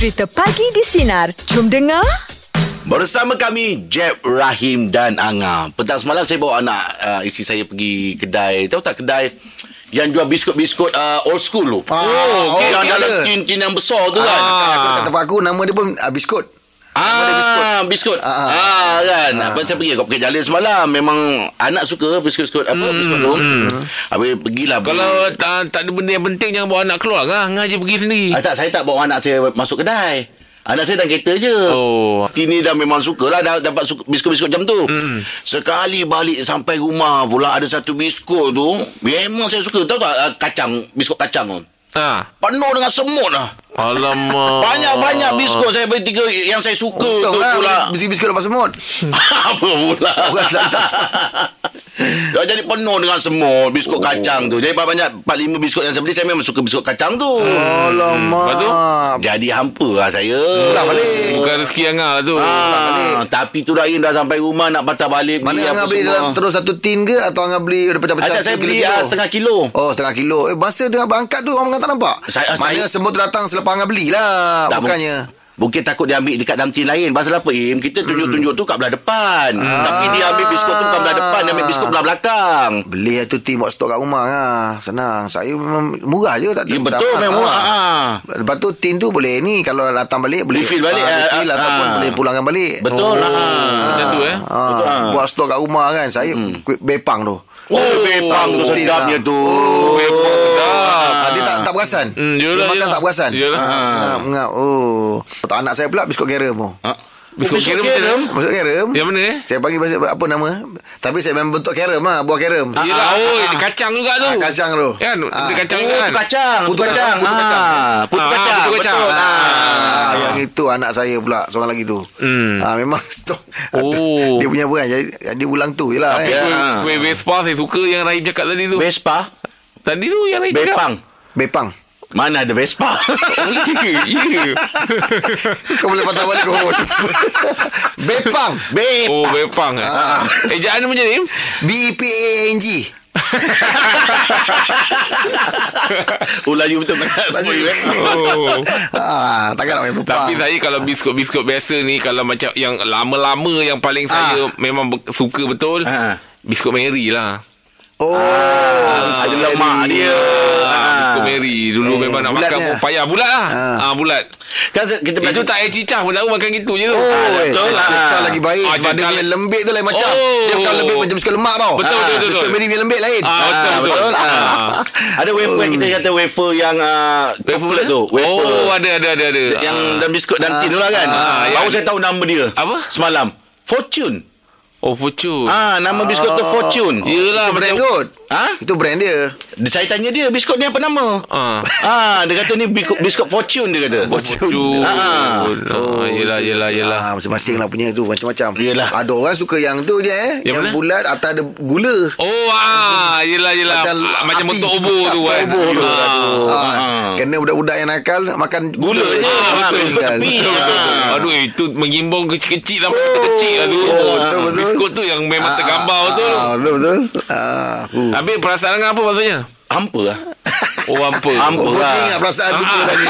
cerita pagi di Sinar. Jom dengar. Bersama kami Jeb Rahim dan Anga. Petang semalam saya bawa anak uh, isteri saya pergi kedai. Tahu tak kedai yang jual biskut-biskut uh, old school tu. Ah, oh, okey, yang okey, dalam tin-tin yang besar tu kan. Ah. Kat tempat aku nama dia pun uh, biskut. Dia biskut. Ah, biskut. Ah, ah. Ah, kan. Apa saya pergi kat Bukit Jalil semalam. Memang anak suka biskut-biskut apa biskut tu. Habis pergilah. beli. Kalau tak, tak ada benda yang penting Jangan bawa anak keluar lah Ngah je pergi sendiri Ah, tak, saya tak bawa anak saya masuk kedai. Anak saya dalam kereta je. Oh. Tini dah memang suka lah dah dapat suka, biskut-biskut macam tu. Mm. Sekali balik sampai rumah pula ada satu biskut tu. Memang saya suka. Tahu tak uh, kacang, biskut kacang tu. ha. Penuh dengan semut lah. Alamak Banyak-banyak biskut saya beli tiga yang saya suka Untung tu lah pula. biskut-biskut lepas semut. Apa pula? Bukan. Dah jadi penuh dengan semut Biskut oh. kacang tu Jadi banyak 4-5 biskut yang saya beli Saya memang suka biskut kacang tu Alamak. Lepas tu? Jadi hampa lah saya Pulang balik. Bukan rezeki Angah tu Ah, tapi tu dah dah sampai rumah nak patah balik Mana Angah apa beli semua. dalam terus satu tin ke atau Angah beli ada pecah-pecah? Acak saya beli kilo? ah, setengah kilo. Oh setengah kilo Eh masa tengah berangkat tu Orang tak nampak Saya- Mana saya- semut tu datang Selepas Angah belilah Tak, Bukannya Mungkin takut dia ambil dekat dalam tin lain. Pasal apa Im? Kita tunjuk-tunjuk tu kat belah depan. Tapi dia ambil biskut tu bukan belah depan. Dia ambil biskut belah belakang. Beli satu tin Buat stok kat rumah lah. Senang Saya memang Murah je tak Ya, tak- betul memang. ah. Ah. Lepas tu tin tu boleh ni Kalau datang balik boleh Refill balik, ah, refill ah, Ataupun ah. boleh pulangkan balik Betul lah. Macam tu eh Ah, Betul, ah. Buat stok kat rumah kan Saya kuih bepang tu Oh, bepang tu sedapnya tu. Bepang sedap tak tak perasan. Hmm, dia yelah, makan yelah. tak perasan. Yelah. Ah, ngap. Oh. Tak anak saya pula biskut garam tu. Ah. Biskut garam mana? Biskut garam. Yang mana eh Saya panggil bahasa apa nama? Tapi saya memang bentuk garam ah, buah garam. Yelah oh ini kacang juga tu Ah, kacang tu. Kan Ah. Ada kacang Oh, tu kan kacang. Putu Putu kacang. putu kacang. Ah, Putu Ah, kacang. putu kacang. Betul. Ah, Ah. yang itu anak saya pula seorang lagi tu. Hmm. Ah, memang stok. Oh. Dia punya bukan jadi dia ulang tu je lah. Tapi eh. Ah. Vespa saya suka yang Rahim cakap tadi tu Vespa. Tadi tu yang Rahim cakap Bepang. Bepang. Mana ada Vespa? Ya Kau boleh patah balik kau. Bepang. Bepang. Oh Bepang eh Ejaan macam ni B E P A N G. Oh, laju betul. Laju. Oh Ah, takkan nak main bepang. Tapi saya kalau biskut-biskut biasa ni Kalau macam yang lama-lama Yang paling saya memang suka betul Ah. Biskut Mary lah Oh, Ada lemak dia. ah, Biskut Mary Dulu Eh, memang nak makan pun payah Bulat lah Ah. ah. Bulat Kan kita Itu tak air cicah pun tahu makan gitu je tu Oh, eh, betul lah. Pecah lagi baik Ah, dia punya lembik tu lain macam Oh. Dia bukan lembik macam biskut lemak tau Betul, betul, betul, Biskut betul. Mary punya lembik lain Ah, betul, Ah, betul. Ah. Ada wafer kita kata wafer yang uh, coklat tu. Wafer. Oh ada ada ada ada Yang Ah. dalam biskut dan tin tu lah kan. Ah, Baru yang- saya tahu nama dia. Apa? Semalam. Fortune. Oh Fortune. Ah, nama biskut tu Fortune. Yelah Itu brand kot Ha? Itu brand dia Dia- Saya tanya dia biskut ni apa nama? Ah. Ah, dia kata ni biskut, biskut Fortune dia kata. Fortune Ah. Oh Yelah yelah yelah ah, Masing-masing lah punya tu Macam-macam Yelah. Ada orang suka yang tu je eh Yang Yang, mana? bulat Atas ada gula Oh ah, yelah yelah Macam macam, bentuk obor tu kan. Obor tu. Ah. Ah, Ah. Kena budak-budak yang nakal Makan Gula je. Ah, Ah, betul. Betul, betul, betul. Ah. Aduh itu mengimbang kecil-kecil sampai Oh, kecil lah tu. oh, betul, Ah, betul. Biskut tu yang memang Ah, tergambar ah, betul. ah, Betul betul ah, uh. Habis perasaan Angah apa maksudnya? Hampa lah. Oh hampa. Hampa. Oh, lah. ingat perasaan lupa Ah, tadi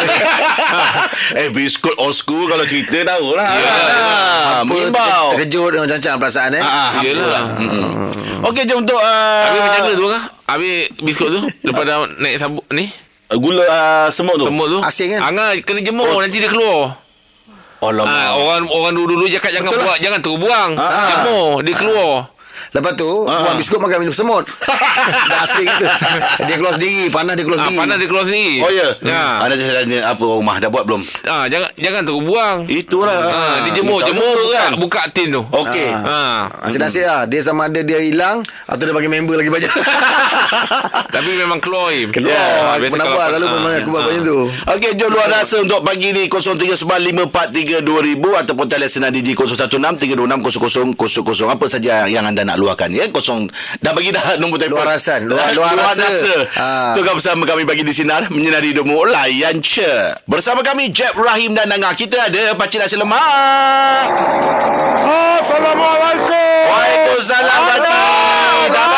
eh, biskut old school kalau cerita tahu lah. Yalah. Ah, Apa Mengimbau. Terkejut dengan cancang perasaan eh Ah, ah, hampa Yelah. lah. Mm-mm. Okey, jom untuk... Uh, Habis macam mana tu Angah? Habis biskut tu lepas dah naik sabuk ni Gula uh, semut tu. semut tu. Asin kan? Angah kena jemur nanti dia keluar. Alamak. Ah, orang orang dulu-dulu cakap jangan Betul lah. buat, jangan terus buang. Ah. Jemur, dia keluar. Lepas tu Ah. Buang biskut makan minum semut Dah asing tu Dia keluar sendiri Panas dia keluar Ah, sendiri panas dia keluar sendiri. Oh ya. Ya. Ada saya apa rumah dah buat belum? Ah, jangan jangan terus buang. Itulah. Ah, dia jemur, jemur kan. buka tin tu. Okey. Ah. Nasib-nasib lah Dia sama ada dia hilang Atau dia bagi member lagi banyak Tapi memang keluar. Keluar Ah, Aku pernah buat Selalu memang aku buat macam tu Okey, jom luar rasa untuk pagi ni 0395432000 ataupun talian senar DJ 0163260000. Apa saja yang anda nak luahkan ya? Kosong dah bagi dah nombor telefon. Luarasan, luar- luar rasa. Ah. Tukar bersama kami pagi di sinar menyinari hidupmu layan ce. Bersama kami Jeb Rahim dan Nanga. Kita ada pakcik nasi lemak. Waalaikumsalam Pakcik.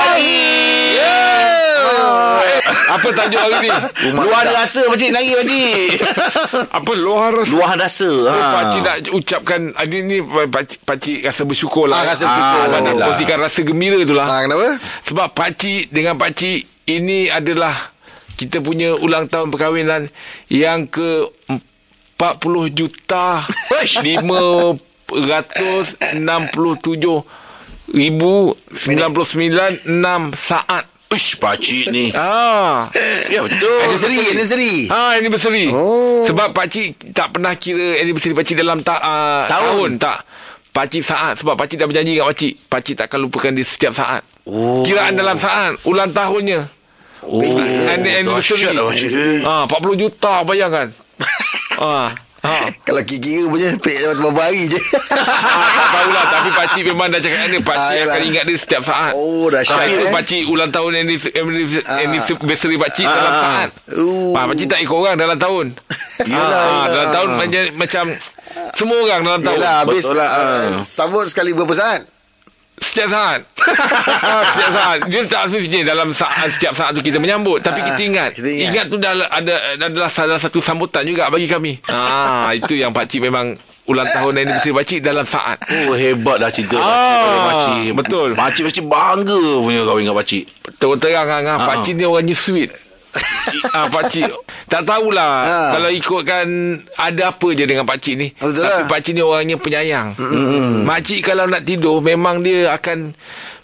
Apa tajuk hari ni? Luar rasa pakcik nari pakcik. Apa luar rasa? Luar rasa. Oh, Ha. Pakcik nak ucapkan Ini ni pakcik, pakcik rasa bersyukur lah Ah, rasa bersyukur. Ah, nak Alhamdulillah. kongsikan rasa gembira tu lah Ha, kenapa? Sebab pakcik dengan pakcik Ini adalah Kita punya ulang tahun perkahwinan Yang ke 40 juta 567 ribu 99 6 saat Uish, pakcik ni. Ah, Ya, betul. Anniversary, anniversary. Ha, anniversary. Oh. Sebab pakcik tak pernah kira anniversary pakcik dalam ta, uh, tahun. Tahun. Tak. Pakcik saat. Sebab pakcik dah berjanji dengan pakcik. Pakcik takkan lupakan dia setiap saat. Oh. Kiraan dalam saat. Ulang tahunnya. Oh, anniversary. dahsyat lah. Ha, 40 juta bayangkan. ha. Ha. Kalau kira-kira punya Pek macam beberapa hari je ha, tak tahulah Tapi pakcik memang dah cakap dia Pakcik Ah, yelah. akan ingat dia setiap saat Oh dahsyat Tapi eh. pakcik ulang tahun anniversary, Ah. anniversary pakcik dalam Ah. saat. Oh. Ah, pakcik tak ikut orang dalam tahun. Yelah, ah, dalam tahun macam, macam semua orang dalam tahun. Yelah habis Betul lah, uh, ah. Sambut sekali berapa saat Setiap saat. Ah, setiap saat. Dia tak semestinya dalam saat, setiap saat tu kita menyambut. Tapi Ah, kita ingat. kita ingat. ingat. tu dah ada adalah salah satu sambutan juga bagi kami. Ah, itu yang pakcik memang ulang tahun anniversary pakcik dalam saat. Oh, hebat dah cerita Ah, pakcik. betul. Pakcik mesti bangga punya kahwin dengan pakcik. Terus terang ah, ah, pakcik ni orangnya sweet. Ah, pakcik tak tahulah Ah. kalau ikutkan ada apa je dengan pakcik ni. Betul Tapi lah. pakcik ni orangnya penyayang. Mm. Makcik kalau nak tidur memang dia akan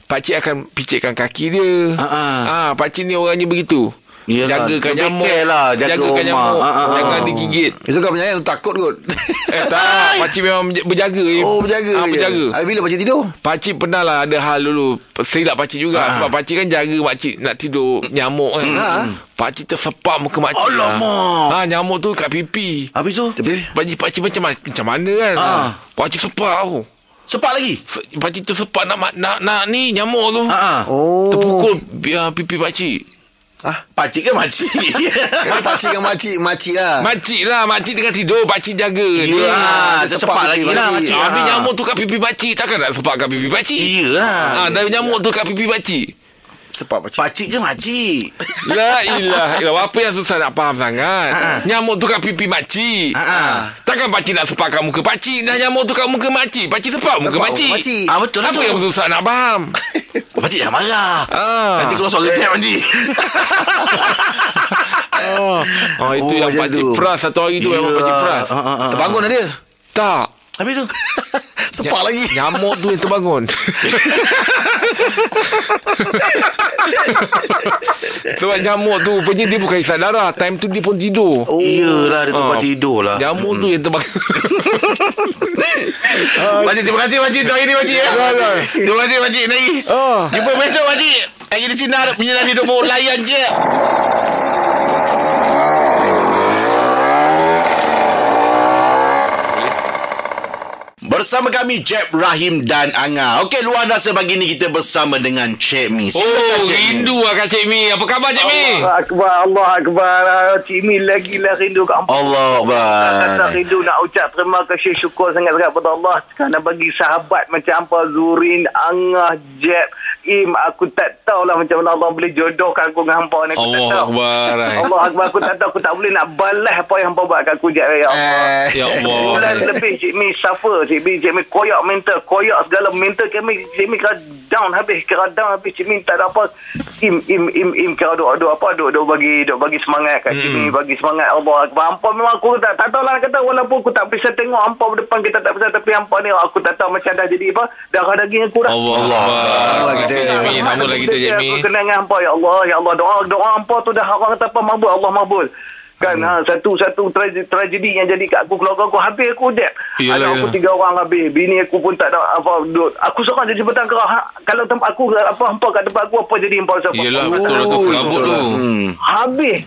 pakcik akan picitkan kaki dia. Ah, ah. Ah, pakcik ni orangnya begitu. Yelah, Jagakan nyamuk. lah, jaga jagakan rumah. nyamuk. Ah, ah, ah. Jangan digigit. Itu kau penyayang takut kot Eh tak, pakcik memang berjaga. Oh berjaga je berjaga. Habis bila pakcik tidur Pakcik pernah lah ada hal dulu Silap pakcik juga Ah. Sebab pakcik kan jaga makcik Nak tidur nyamuk kan Ah. Pakcik tersepak muka makcik Alamak. ha, Nyamuk tu kat pipi Habis tu? Pakcik, pakcik macam, mana- macam mana kan Ah. Pakcik sepak tu Sepak lagi? Pakcik tersepak nak, nak, nak, nak ni nyamuk tu Ha. Oh Terpukul uh, pipi pakcik Ah, Pakcik ke makcik? Kena pakcik dengan makcik Makcik lah Makcik lah Makcik tengah tidur Pakcik jaga dia Ya, Ah, dia sepak sepak lagi, lah makcik. makcik. Habis Ah. nyamuk tu kat pipi pakcik Takkan nak sepak kat pipi pakcik Iyalah. ha, Dari nyamuk tu kat pipi pakcik Sepak pakcik Pakcik ke makcik? La ilah ilah Apa yang susah nak faham sangat Ah. Nyamuk tu kat pipi makcik Ah. Takkan pakcik nak sepak kat muka pakcik Dah nyamuk tu kat muka makcik Pakcik sepak muka Sepak makcik muka makcik. Ah betul lah Apa tu. yang susah nak faham Pakcik jangan marah. Ah. Nanti keluar suara tap nanti. oh. oh Itu Oh, yang macam pakcik tu. pras Satu hari tu memang pakcik pras Ah, ah, ah. Terbangun dia Tak Habis tu? Sepak lagi Nyamuk tu yang terbangun Sebab nyamuk tu Punya dia bukan isap darah Time tu dia pun tidur Oh. Iyalah, dia tempat Ah. tidur lah. Nyamuk tu yang terbangun Pakcik, terima kasih pakcik untuk hari ni pakcik. ya. Terima kasih pakcik Nari. Oh. Jumpa besok pakcik. Lagi di sinar menyinari hidupmu layan je. Bersama kami Jeb Rahim dan Anga. Okey, luar rasa pagi ni kita bersama dengan Cik Mi. Silakan, Oh Cik Mi. rindu lah kan Cik Mi Apa khabar Cik Mi Allah Akbar, Allah Akbar. Cik Mi lagi lah rindu kat Ampun. Allah Kata Akbar. rindu nak ucap terima kasih syukur sangat-sangat kepada Allah kerana bagi sahabat macam apa Zurin, Angah, Jeb, Im aku tak tahulah macam mana Allah boleh jodohkan aku dengan hampa ni aku tak Allah tahu. Akbar ai. Allah Akbar aku tak tahu aku tak boleh nak balas apa yang hampa buat kat aku Jeb ya Allah. Eh. Ya Bulan Allah lebih Cik Mi suffer Cik Mi. Cik Mi koyak mental Koyak segala mental Cik Mi. Cik Mi kira down habis Kira down habis. Cik Mi tak ada apa. Im Im Im Im kira duk duk apa duk duk bagi duk bagi semangat kat Cik Mi bagi semangat Allah Akbar. Hampa memang aku tak tak tahu lah nak kata walaupun aku tak bisa tengok hampa depan kita tak bisa tapi hampa ni aku tak tahu macam dah jadi apa. Darah daging aku dah. Allah Allah. Akbar. Allah Terima kasih kita. Cik Mi Sama lagi kita Cik Mi Aku kena dengan hampa ya Allah ya Allah. Doa doa hampa tu dah orang kata apa mabul Allah mabul. Kan ha, satu satu tragedi, tragedi yang jadi kat aku keluarga aku habis aku dek anak aku tiga orang habis. Bini aku pun tak ada apa duduk. Aku seorang jadi jembatan kerah. Ha, kalau tempat aku apa hampa kat tempat aku apa jadi hampa siapa? Yelah Oh, betul lah tu. tu. Habis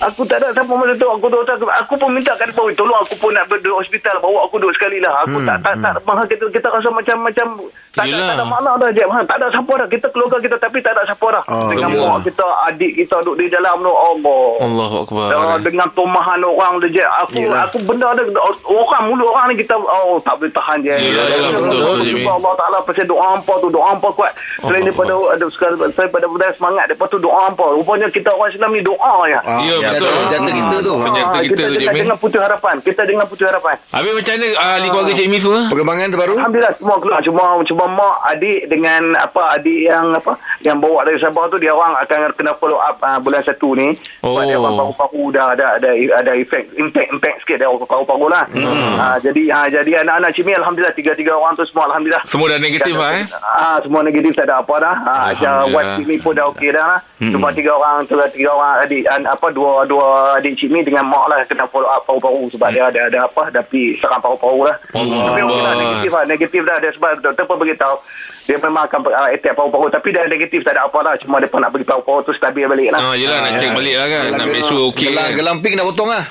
Aku tak ada siapa masa tu aku duduk aku, aku pun minta kat depan tolong aku pun nak duduk hospital bawa aku duduk sekali lah aku tak tak tak mahal kita kita rasa macam macam Tak ada, tak ada makna dah Jeb. Ha, tak ada siapa dah. Kita keluarga kita tapi tak ada siapa dah. Oh, dengan ya. mak kita, adik kita duduk di dalam tu. Allah. Allahu akbar. Uh, dengan tomahan orang tu je aku Yelah. aku benda ada orang mulut orang ni kita oh tak boleh tahan je Yelah, yelah, betul, betul, Jimmy. Allah Taala pasal doa hampa tu doa hampa kuat selain daripada ada sekali selain daripada benda semangat lepas tu doa hampa rupanya kita orang Islam ni doa ya Ah, Ya, senjata, betul. senjata kita tu. Ah. Senjata Ah, kita tu, kita Jimmy. dengan putus harapan kita dengan putus harapan Habis macam mana ahli keluarga Cik Mi semua? Perkembangan terbaru? Alhamdulillah semua keluar cuma cuma mak adik dengan apa adik yang apa yang bawa dari Sabah tu dia orang akan kena follow up uh, bulan satu ni sebab Oh. dia orang paru-paru dah ada ada ada efek impact impact sikit dia paru-paru lah hmm. uh, jadi uh, jadi anak-anak Cimi alhamdulillah tiga-tiga orang tu semua alhamdulillah Semua dah negatif lah ada- eh? Ah, semua negatif tak ada apa dah. Ah. Wan Cik Mi pun dah okey dah lah. Cuma tiga orang, tiga, tiga orang adik, an, apa, dua dua adik Cik Mi dengan mak lah kena follow up paru-paru sebab dia ada ada apa, tapi serang paru-paru lah. Allah. Tapi okey lah, negatif lah, negatif dah. Dia sebab doktor pun beritahu dia memang akan uh, attack paru-paru tapi dia negatif tak ada apa lah cuma dia pun nak bagi paru-paru tu stabil balik lah Ah, yelah nak cek balik lah kan. Nak make sure okey Gelang, kan. gelang pink dah potong lah.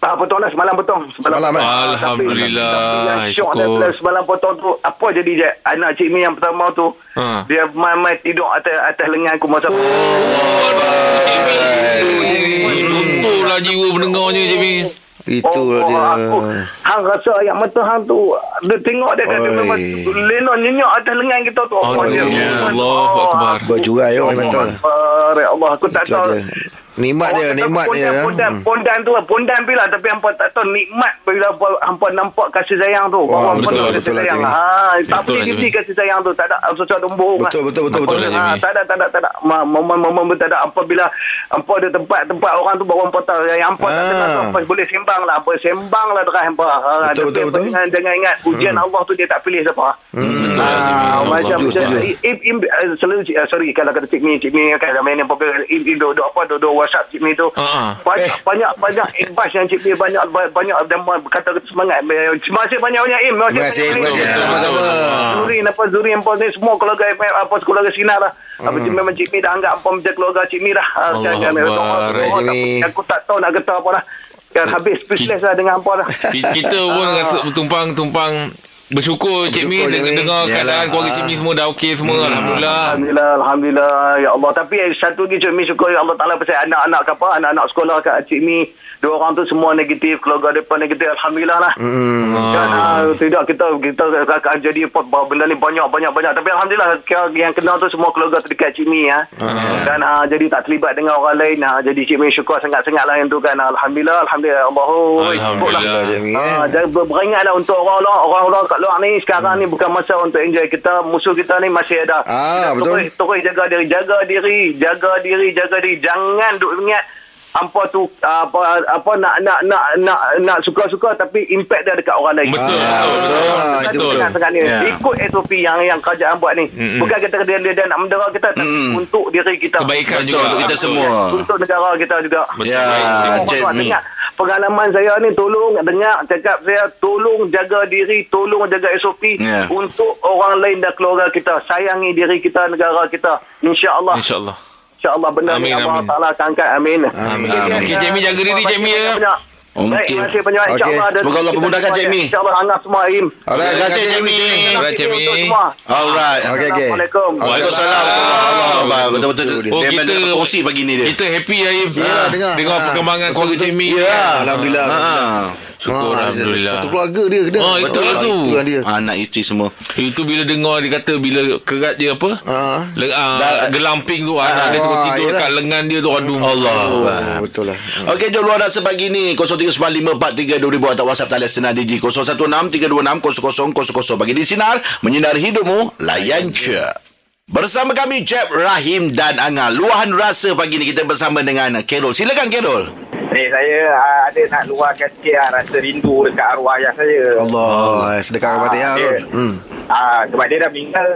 Ah, potong lah semalam potong. Semalam, eh? Ah, Alhamdulillah, Tapi, tapi yang syok syukur. dia bila semalam potong tu, apa jadi je? Anak Cik Mi yang pertama tu, Ha. dia main-main tidur atas atas lengan aku masa Betul lah jiwa pendengarnya Cik Mi. Itulah dia. Oh, Aku, hang rasa ayat mata hang tu, dia tengok dia kata memang lenok nyenyak atas lengan kita tu. Apa dia? Allahu Akbar. Bercurai orang mata. Akbar, ya Allah, aku tak Itu tahu. dia. Nikmat dia, Orang kata nikmat dia. pondan, Pondan, Hmm. pondan tu lah. Pondan bila tapi hampa tak tahu nikmat bila hampa nampak kasih sayang tu. Wah, Hampa betul, tahu betul lah, kasih sayang. Jimmy. Ha, tak Betul boleh lah, dibeli kasih sayang tu. Tak ada sesuatu bohong. Betul, betul, betul, betul. Betul lah, Ha, Jimmy. tak ada, tak ada, tak ada. Ma- Momen-momen tak ada. Apabila hampa ada tempat-tempat orang tu baru hampa tahu. Yang hampa tak Ah. dengar tu hampa boleh sembang lah. Hampa sembang lah dengan hampa. Ha, Betul, betul, hampa betul. Jangan, jangan ingat ujian Allah tu dia tak pilih siapa. Hmm. Ah, macam uh, selalu uh, sorry kalau kata cik mi cik mi kan ramai yang popular im, im duk, duk apa duk, duk WhatsApp cik mi tu Ah, ah. banyak Eh. banyak banyak imbas yang cik mi banyak banyak dan kata kata semangat terima kasih banyak banyak im Terima kasih, terima kasih. Sama-sama. Zuri apa Zuri yang ni semua keluarga apa keluarga sinar lah apa cik memang cik mi dah anggap apa macam keluarga cik mi dah Ah, kan, kan, aku tak tahu nak kata apa dah kan habis speechless lah dengan apa dah Ki- Kita pun rasa tumpang-tumpang bersyukur Cik Mi Bersyukur, Cik Mi. dengar keadaan keluarga Cik Mi semua dah okey semua alhamdulillah. Alhamdulillah, Alhamdulillah. Ya Allah. Tapi eh, satu lagi Cik Mi syukur Ya Allah Ta'ala pasal anak-anak ke apa, anak-anak sekolah kat Cik Mi. Dua orang tu semua negatif, keluarga depan negatif. Alhamdulillah lah. Hmm. Dan, ah, tidak kita kita akan jadi benda ni banyak banyak banyak tapi alhamdulillah yang kenal tu semua keluarga terdekat Cik Mi ya. Dan ah, jadi tak terlibat dengan orang lain. Ah, jadi Cik Mi syukur sangat-sangat lah yang tu kan. Alhamdulillah, alhamdulillah. Allahu Alhamdulillah. Alhamdulillah, Cik Mi, eh. Ah, jangan ber- beringatlah untuk orang-orang orang-orang kat luar ni sekarang ni bukan masa untuk enjoy kita musuh kita ni masih ada Ah, Kita betul. terus, terus jaga diri jaga diri jaga diri jaga diri jangan duk ingat hampa tu apa apa nak nak nak nak nak suka-suka tapi impact dia dekat orang lain Betul. Ah, betul, betul. betul. Ah, itu Betul. Sangat sangat ni. Ya. Ikut SOP yang yang kerajaan buat ni. Mm-mm. Bukan kita dia, dia, dia nak mendera kita tapi Mm. untuk diri kita. Kebaikan Betul, juga. untuk kita Betul. semua. Untuk negara kita juga. Betul. Ya, Cik orang Mi. Pengalaman saya ni tolong dengar cakap saya tolong jaga diri tolong jaga SOP Ya. untuk orang lain dan keluarga kita sayangi diri kita negara kita insyaallah InsyaAllah. insyaallah benda Amin, ni Allah amin. Taala akan angkat amin Amin. Okey, Cik Mi jaga diri, Mi, ya. banyak Oh, Baik, okey. terima kasih banyak insyaallah ada- Semoga Allah kita pemudahkan, Cik Mi. insyaallah hangat semua Im Alright, terima kasih, Cik Mi. Alright, Cik Mi. Alright. Okey, okey. Assalamualaikum. Waalaikumsalam. Betul-betul. Oh, kita kongsi pagi ni dia. Kita happy ya Im. Ya, dengar. Dengar Ah. perkembangan keluarga Cik Mi. Ya. Alhamdulillah. Ha. Syukur Ah, Alhamdulillah. Satu keluarga dia kena. Oh, itu lah tu. Itu dia. Anak isteri semua. Itu bila dengar dia kata bila kerat dia apa? Ah. Le, uh, Dah- gelamping tu anak dia tu Wah, tidur yelah. kat lengan dia tu aduh. Allah. Oh, betul lah. Okey, jom luar rasa pagi ni 0395432000 atau WhatsApp talian sinar DJ 0163260000 bagi di sinar menyinari hidupmu layan je. Bersama kami Jeb Rahim dan Anga. Luahan rasa pagi ni kita bersama dengan Carol. Silakan Carol. Ni saya uh, ada nak luahkan sikit uh, rasa rindu dekat arwah ayah saya. Allah, sedekah Ah, Fatihah dia. Rul. Hmm. Ah, sebab dia dah meninggal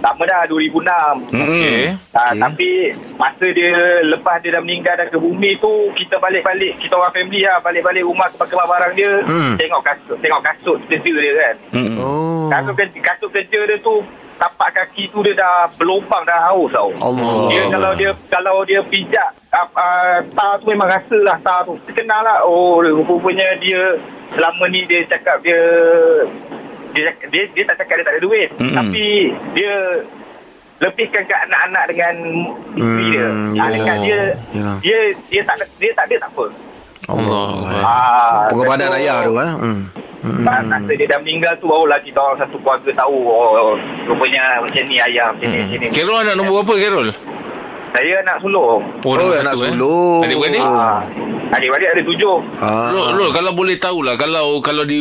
lama dah 2006. Okey. Ah, Okey. Tapi masa dia lepas dia dah meninggal dah ke bumi tu kita balik-balik kita orang family lah balik-balik rumah kemas barang dia Hmm. tengok kasut tengok kasut kerja dia kan. Oh. Kasut kerja, kasut kerja dia tu tapak kaki tu dia dah berlubang dah haus tau. Allah. Dia kalau dia kalau dia pijak uh, uh, tar tu memang rasa lah tar tu. Terkenal lah. Oh rupanya dia selama ni dia cakap dia dia, dia dia tak cakap dia tak ada duit Mm-mm. tapi dia lebihkan ke anak-anak dengan isteri dia Hmm, ah, ya. dekat dia Ya. dia dia tak ada- dia tak ada tak apa Allah. ah Pengorbanan lepas tu, ayah tu eh. Hmm. Hmm. Masa dia dah meninggal tu barulah kita orang satu keluarga tahu oh, rupanya macam ni ayah macam ni macam ni Carol anak nombor berapa Carol? saya anak sulung Oh, nombor anak satu, eh. sulung. Adik-beradik? ah, adik-adik ada tujuh Ah. Rol, Rol, kalau boleh tahulah kalau kalau di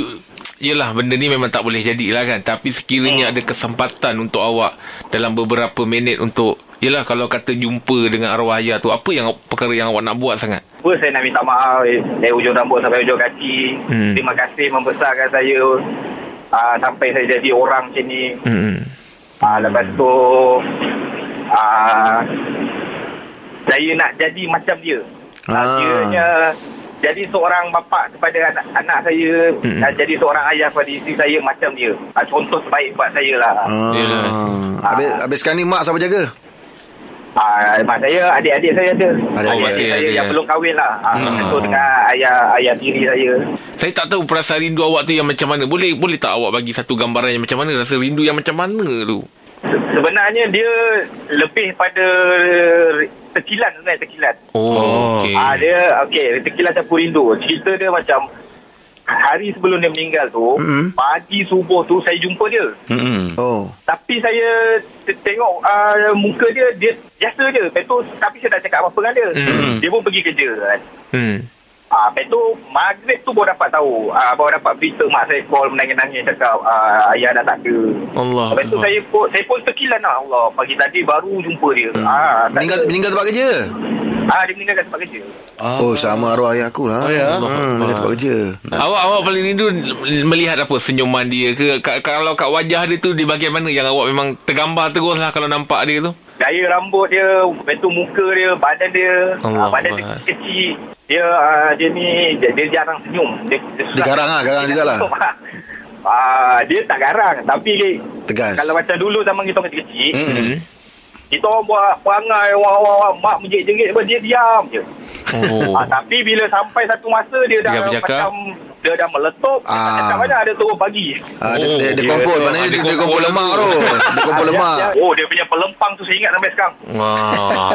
Yelah benda ni memang tak boleh jadilah kan Tapi sekiranya ada kesempatan untuk awak Dalam beberapa minit untuk Yelah kalau kata jumpa dengan arwah ayah tu Apa yang perkara yang awak nak buat sangat First saya nak minta maaf eh, dari ujung rambut sampai ujung kaki. Hmm. Terima kasih membesarkan saya uh, sampai saya jadi orang macam ni. hmm. Uh, lepas tu uh, saya nak jadi macam dia. Uh, Ah. Kiranya jadi seorang bapa kepada anak, anak saya Hmm. dan jadi seorang ayah kepada isteri saya macam dia. Uh, contoh terbaik buat saya lah. Ah. Yelah. Habis, habis sekarang ni mak siapa jaga? Ah, mak saya, adik-adik saya ada. Adik-adik saya ada. yang belum kahwin lah. Ah, Hmm. hmm. dengan ayah ayah tiri saya. Saya tak tahu perasaan rindu awak tu yang macam mana Boleh boleh tak awak bagi satu gambaran yang macam mana Rasa rindu yang macam mana tu Se- Sebenarnya dia lebih pada tekilan sebenarnya tekilan. Oh, okey. Ah dia okey tekilan campur rindu. Cerita dia macam hari sebelum dia meninggal tu, Mm-mm. pagi subuh tu saya jumpa dia. Hmm. Oh. Tapi saya te- tengok uh, muka dia dia biasa je. Lepas tu tapi saya tak cakap apa-apa dengan dia. Mm. Dia pun pergi kerja kan. Hmm. Ah, lepas tu maghrib tu baru dapat tahu. Ah, baru dapat berita mak saya call menangis-nangis cakap ah, ayah dah tak ada. Allah. Lepas tu Allah. saya pun saya pun terkilan lah Allah. Pagi tadi baru jumpa dia. Ah, tak Meninggal ada. meninggal tempat kerja? Ah, dia meninggal kat tempat kerja. Oh, sama arwah ayah aku lah. Oh, ya? Hmm, meninggal tempat kerja. Awak awak paling rindu melihat apa senyuman dia ke Ka- kalau kat wajah dia tu di bahagian mana yang awak memang tergambar terus lah kalau nampak dia tu. Gaya rambut dia, tu muka dia, badan dia, Allah ah, badan dia Allah. kecil. Dia ah, dia ni dia, dia jarang senyum. Dia, dia, Dia garang lah, garang jugalah. Ah, dia tak garang tapi Tegas. kalau macam dulu zaman kita kecil-kecil, Hmm. Kita orang buat perangai wah wah wah mak menjerit-jerit dia diam je. Oh. Ah, tapi bila sampai satu masa dia dah Dia macam dia dah meletup, dia tak Ah. banyak dia turun pagi. Ah, dia, Oh, dia, dia dia kumpul. tu. Maknanya Ah, dia, dia kumpul lemak tu. Dia kumpul Ah, lemak. Oh, dia punya pelempang tu saya ingat sampai sekarang. Wah.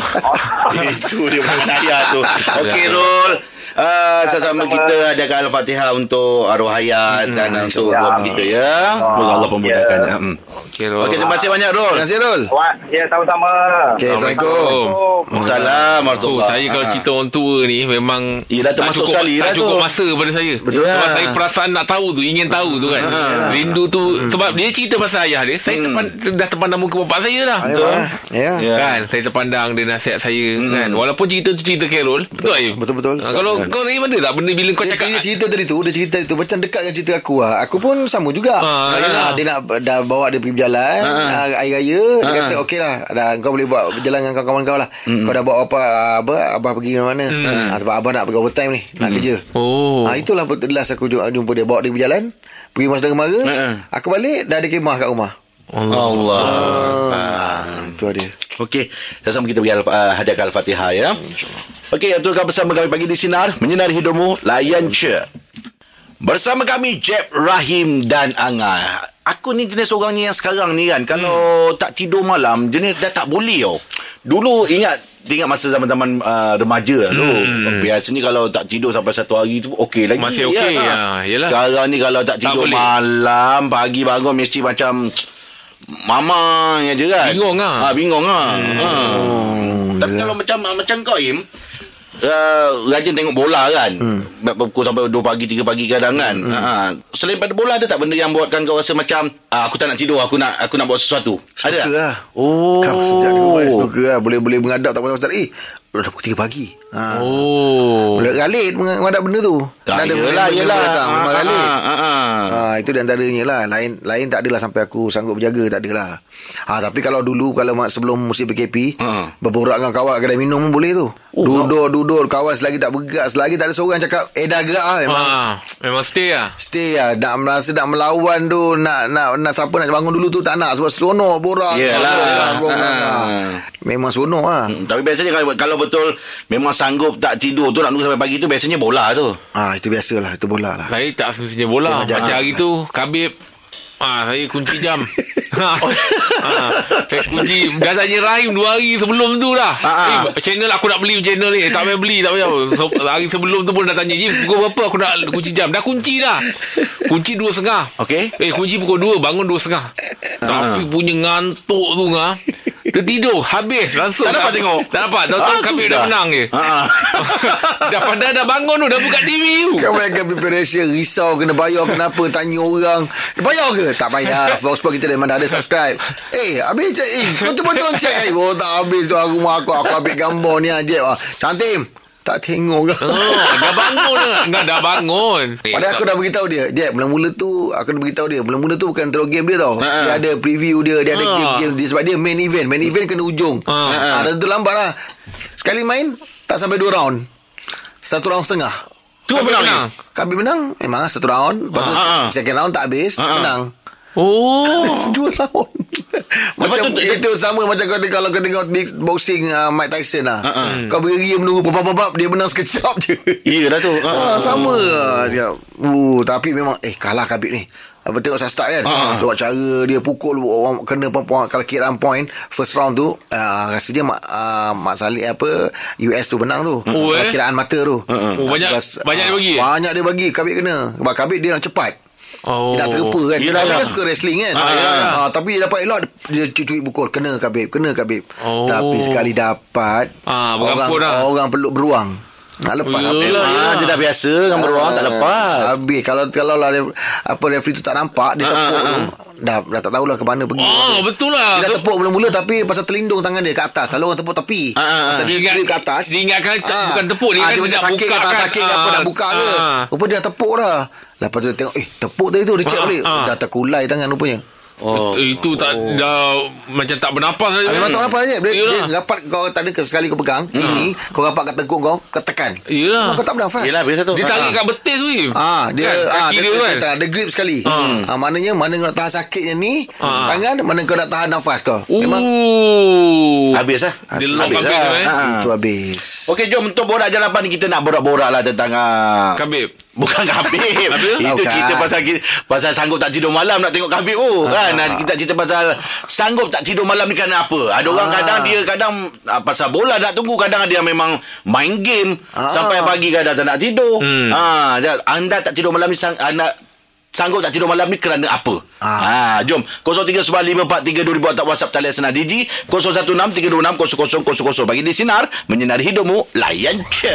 Itu dia punya tu. Okey, Rol. Uh, sama-sama kita adakan Al-Fatihah untuk arwah hayat dan untuk Ya. buat kita ya. Semoga Allah pemudahkan. Ya. Hmm. Okey, Rol. Okey, terima kasih banyak Rol. Terima kasih, Rol. Wah, ya sama-sama. Okey, Assalamualaikum. Waalaikumsalam Oh, warahmatullahi saya kalau kita orang tua ni memang Yelah, tak termasuk cukup, sekali tak lah cukup tu. masa pada saya. Betul. Sebab Ya. saya perasaan nak tahu tu, ingin tahu tu kan. Rindu tu sebab dia cerita pasal ayah dia, saya terpan, dah terpandang muka bapak saya dah. Ah. Ya. Ya. Kan Saya terpandang Dia nasihat saya kan Walaupun cerita tu cerita Carol Betul Aim Betul-betul. ha, Kalau kau ni mana tak Benda bila kau Dia, cakap dia cerita tadi tu Dia cerita itu Macam dekat dengan cerita aku lah Aku pun sama juga. Ah, ah, Dia nak Dah bawa dia pergi berjalan ah. Air raya Dia Ah. kata okey lah dah, Kau boleh buat Berjalan dengan kawan-kawan kau lah. Kau dah bawa apa Apa Abah pergi mana-mana ah, Sebab Abah nak pergi overtime ni Nak kerja. Oh. Ah, itulah last aku ju- jumpa dia Bawa dia berjalan Pergi Mas Saudara Mara. Ha. Aku balik Dah ada kemah kat rumah Allah. ah, Itu dia Okey, sama-sama kita bagi uh, hadiahkan Al-Fatihah ya. Okey, aturkan bersama kami pagi di Sinar Menyinari Hidupmu Layan je Bersama kami Jeb Rahim dan Anga Aku ni jenis orang ni yang sekarang ni kan Kalau tak tidur malam Jenis dah tak boleh tau Dulu ingat Ingat masa zaman-zaman uh, remaja tu Biasanya kalau tak tidur sampai satu hari tu Okey lagi Masih okey, ya. yelah. Sekarang ni kalau tak Tak tidur boleh. malam Pagi bangun mesti macam Mama je kan Bingung ah. ha, Bingung ah. Ha. Tapi kalau macam macam kau Im uh, Rajin tengok bola kan hmm. Pukul sampai 2 pagi 3 pagi kadang kan hmm. ha. Selain pada bola Ada tak benda yang buatkan kau rasa macam ah, Aku tak nak tidur Aku nak aku nak buat sesuatu Ada tak? Lah Oh Kau sejak dia snooker lah Boleh-boleh mengadap tak pasal-pasal Eh Dah pukul 3 pagi ha. Oh Boleh galit mengadap benda tu Ah, ada yelah, benda yelah. datang, Memang Ah, galit ah, ah, ah. Ha, itu di antaranya lah lain lain tak adalah sampai aku sanggup berjaga tak adalah ha, tapi kalau dulu kalau sebelum musim PKP Ha. berborak dengan kawan kedai minum pun boleh tu duduk duduk kawan selagi tak bergerak selagi tak ada seorang cakap eh dah gerak lah memang ha, Memang stay lah stay lah nak merasa nak melawan tu nak nak nak siapa nak bangun dulu tu tak nak sebab seronok borak Yelah. borak, borak, Ha. ha. memang seronok lah Hmm, Tapi biasanya kalau, kalau betul Memang sanggup tak tidur tu Nak tunggu sampai pagi tu Biasanya bola tu ha, itu biasalah itu bola lah Saya tak semestinya bola Macam hari tu Khabib Ah, saya kunci jam. ha. Saya kunci dah tanya Rahim dua hari sebelum tu dah. Ah, Eh, channel aku nak beli channel ni. Eh, tak payah beli, tak payah. So, hari sebelum tu pun dah tanya, "Jim, pukul berapa aku nak kunci jam?" Dah kunci dah. Kunci dua setengah. Okey. Eh, kunci pukul dua, bangun dua setengah. Tapi punya ngantuk tu ngah. Tertidur Habis langsung. Tak dapat tengok? Tak dapat Tahu-tahu Ah, Khabib dah menang je Ah. Dah padahal dah bangun tu Dah buka TV tu. Kau bayangkan preparation Risau kena bayar Kenapa Tanya orang. Bayar ke? Tak payah. Fox Sport kita memang dah ada subscribe. Eh habis cek Eh betul-betul check eh Oh tak habis Aku aku. Aku ambil gambar ni aja ah. Cantik Tak tengok ke Oh, dah bangun dah. Enggak dah bangun. Padahal aku dah beritahu dia Jack mula-mula tu Aku dah beritahu dia Mula-mula tu bukan terus game dia tau Ha, ha. Dia ada preview dia Dia ada Ha. game-game dia Sebab dia main event Main event kena ujung Ha. ha. Dah tu lambat lah Sekali main Tak sampai dua round Satu round setengah Tu apa menang? Khabib menang Memang satu round Lepas tu Ha, ha. second round tak habis Ha, ha. Menang Oh. Dua round Macam tu- itu sama macam kau kalau kau tengok big boxing uh, Mike Tyson lah ha. Kau beri menunggu Pap-pap-pap Dia menang sekejap je Ya dah tu. Ah, sama dia. Uh, tapi memang eh kalah Khabib ni. Apa tengok saya start kan. Ah. Tengok cara dia pukul orang kena point kalau kiraan point first round tu uh, rasa dia mak uh, mak Salih apa US tu menang tu. Oh, eh? Kiraan mata tu. Oh, banyak- banyak dia bagi? Banyak dia bagi Khabib kena. Sebab Khabib dia nak cepat. Oh. Dia nak terpa kan Yelah, Khabib yelah. kan suka wrestling kan Ah, yelah. Ah, Tapi dia dapat elok Dia cucuk pukul Kena Khabib Kena Khabib Oh. Tapi sekali dapat Ah, Orang lah. Orang peluk beruang Nak lepas Yelah, Khabib. yelah. Ah, dia dah biasa dengan beruang tak lepas. Habis kalau kalau lah apa referee tu tak nampak dia Ah, tepuk ah, tu dah dah tak tahulah ke mana pergi. Oh, betul lah. Dia dah tepuk mula-mula tapi pasal terlindung tangan dia ke atas. Selalu orang tepuk tepi. Ah, ah, ah. Pasal dia Ingat- ke atas. dia ingatkan tak- Ah. bukan tepuk, dia Ah, kan dia macam nak sakit buka tak kan. sakit ke apa Ah. nak buka ke. Ah. Rupa dia dah tepuk dah. Lepas tu dia tengok eh tepuk tadi tu dia check Ah, balik. ah. Dah terkulai tangan rupanya. Oh. Eh, Itu tak dah macam tak bernapas saja. Ah, memang tak apa je. Dia, dia rapat kau tak ada sekali kau pegang. Ini kau rapat kat tengkuk kau, kau tekan. Memang Kau tak bernafas. Yelah biasa tu. Dia tarik Ah. kat betis tu. Ah dia Kan? ah Kaki dia, dia, dia, kan. dia, ada grip sekali. Hmm. Ah maknanya mana kau nak tahan sakitnya ni Ah. tangan mana kau nak tahan nafas kau. Memang Oh. Habis lah. Dia lock habis eh. Ah. itu habis. Okey jom untuk borak jalapan ni kita nak borak-borak lah tentang uh, Khabib. Bukan Khabib? Itu Bukan. cerita pasal Pasal sanggup tak tidur malam Nak tengok Khabib oh, kan Ah. Kita cerita pasal Sanggup tak tidur malam ni kerana apa Ada orang Ah. kadang Dia kadang ah, Pasal bola nak tunggu Kadang dia memang Main game Ah. Sampai pagi kadang tak nak tidur Hmm. ha, Anda tak tidur malam ni sang, anda Sanggup tak tidur malam ni kerana apa? Ah. Ha, jom 0395432000 WhatsApp WhatsApp talian senar Digi 0163260000 bagi di sinar menyinari hidupmu layan je.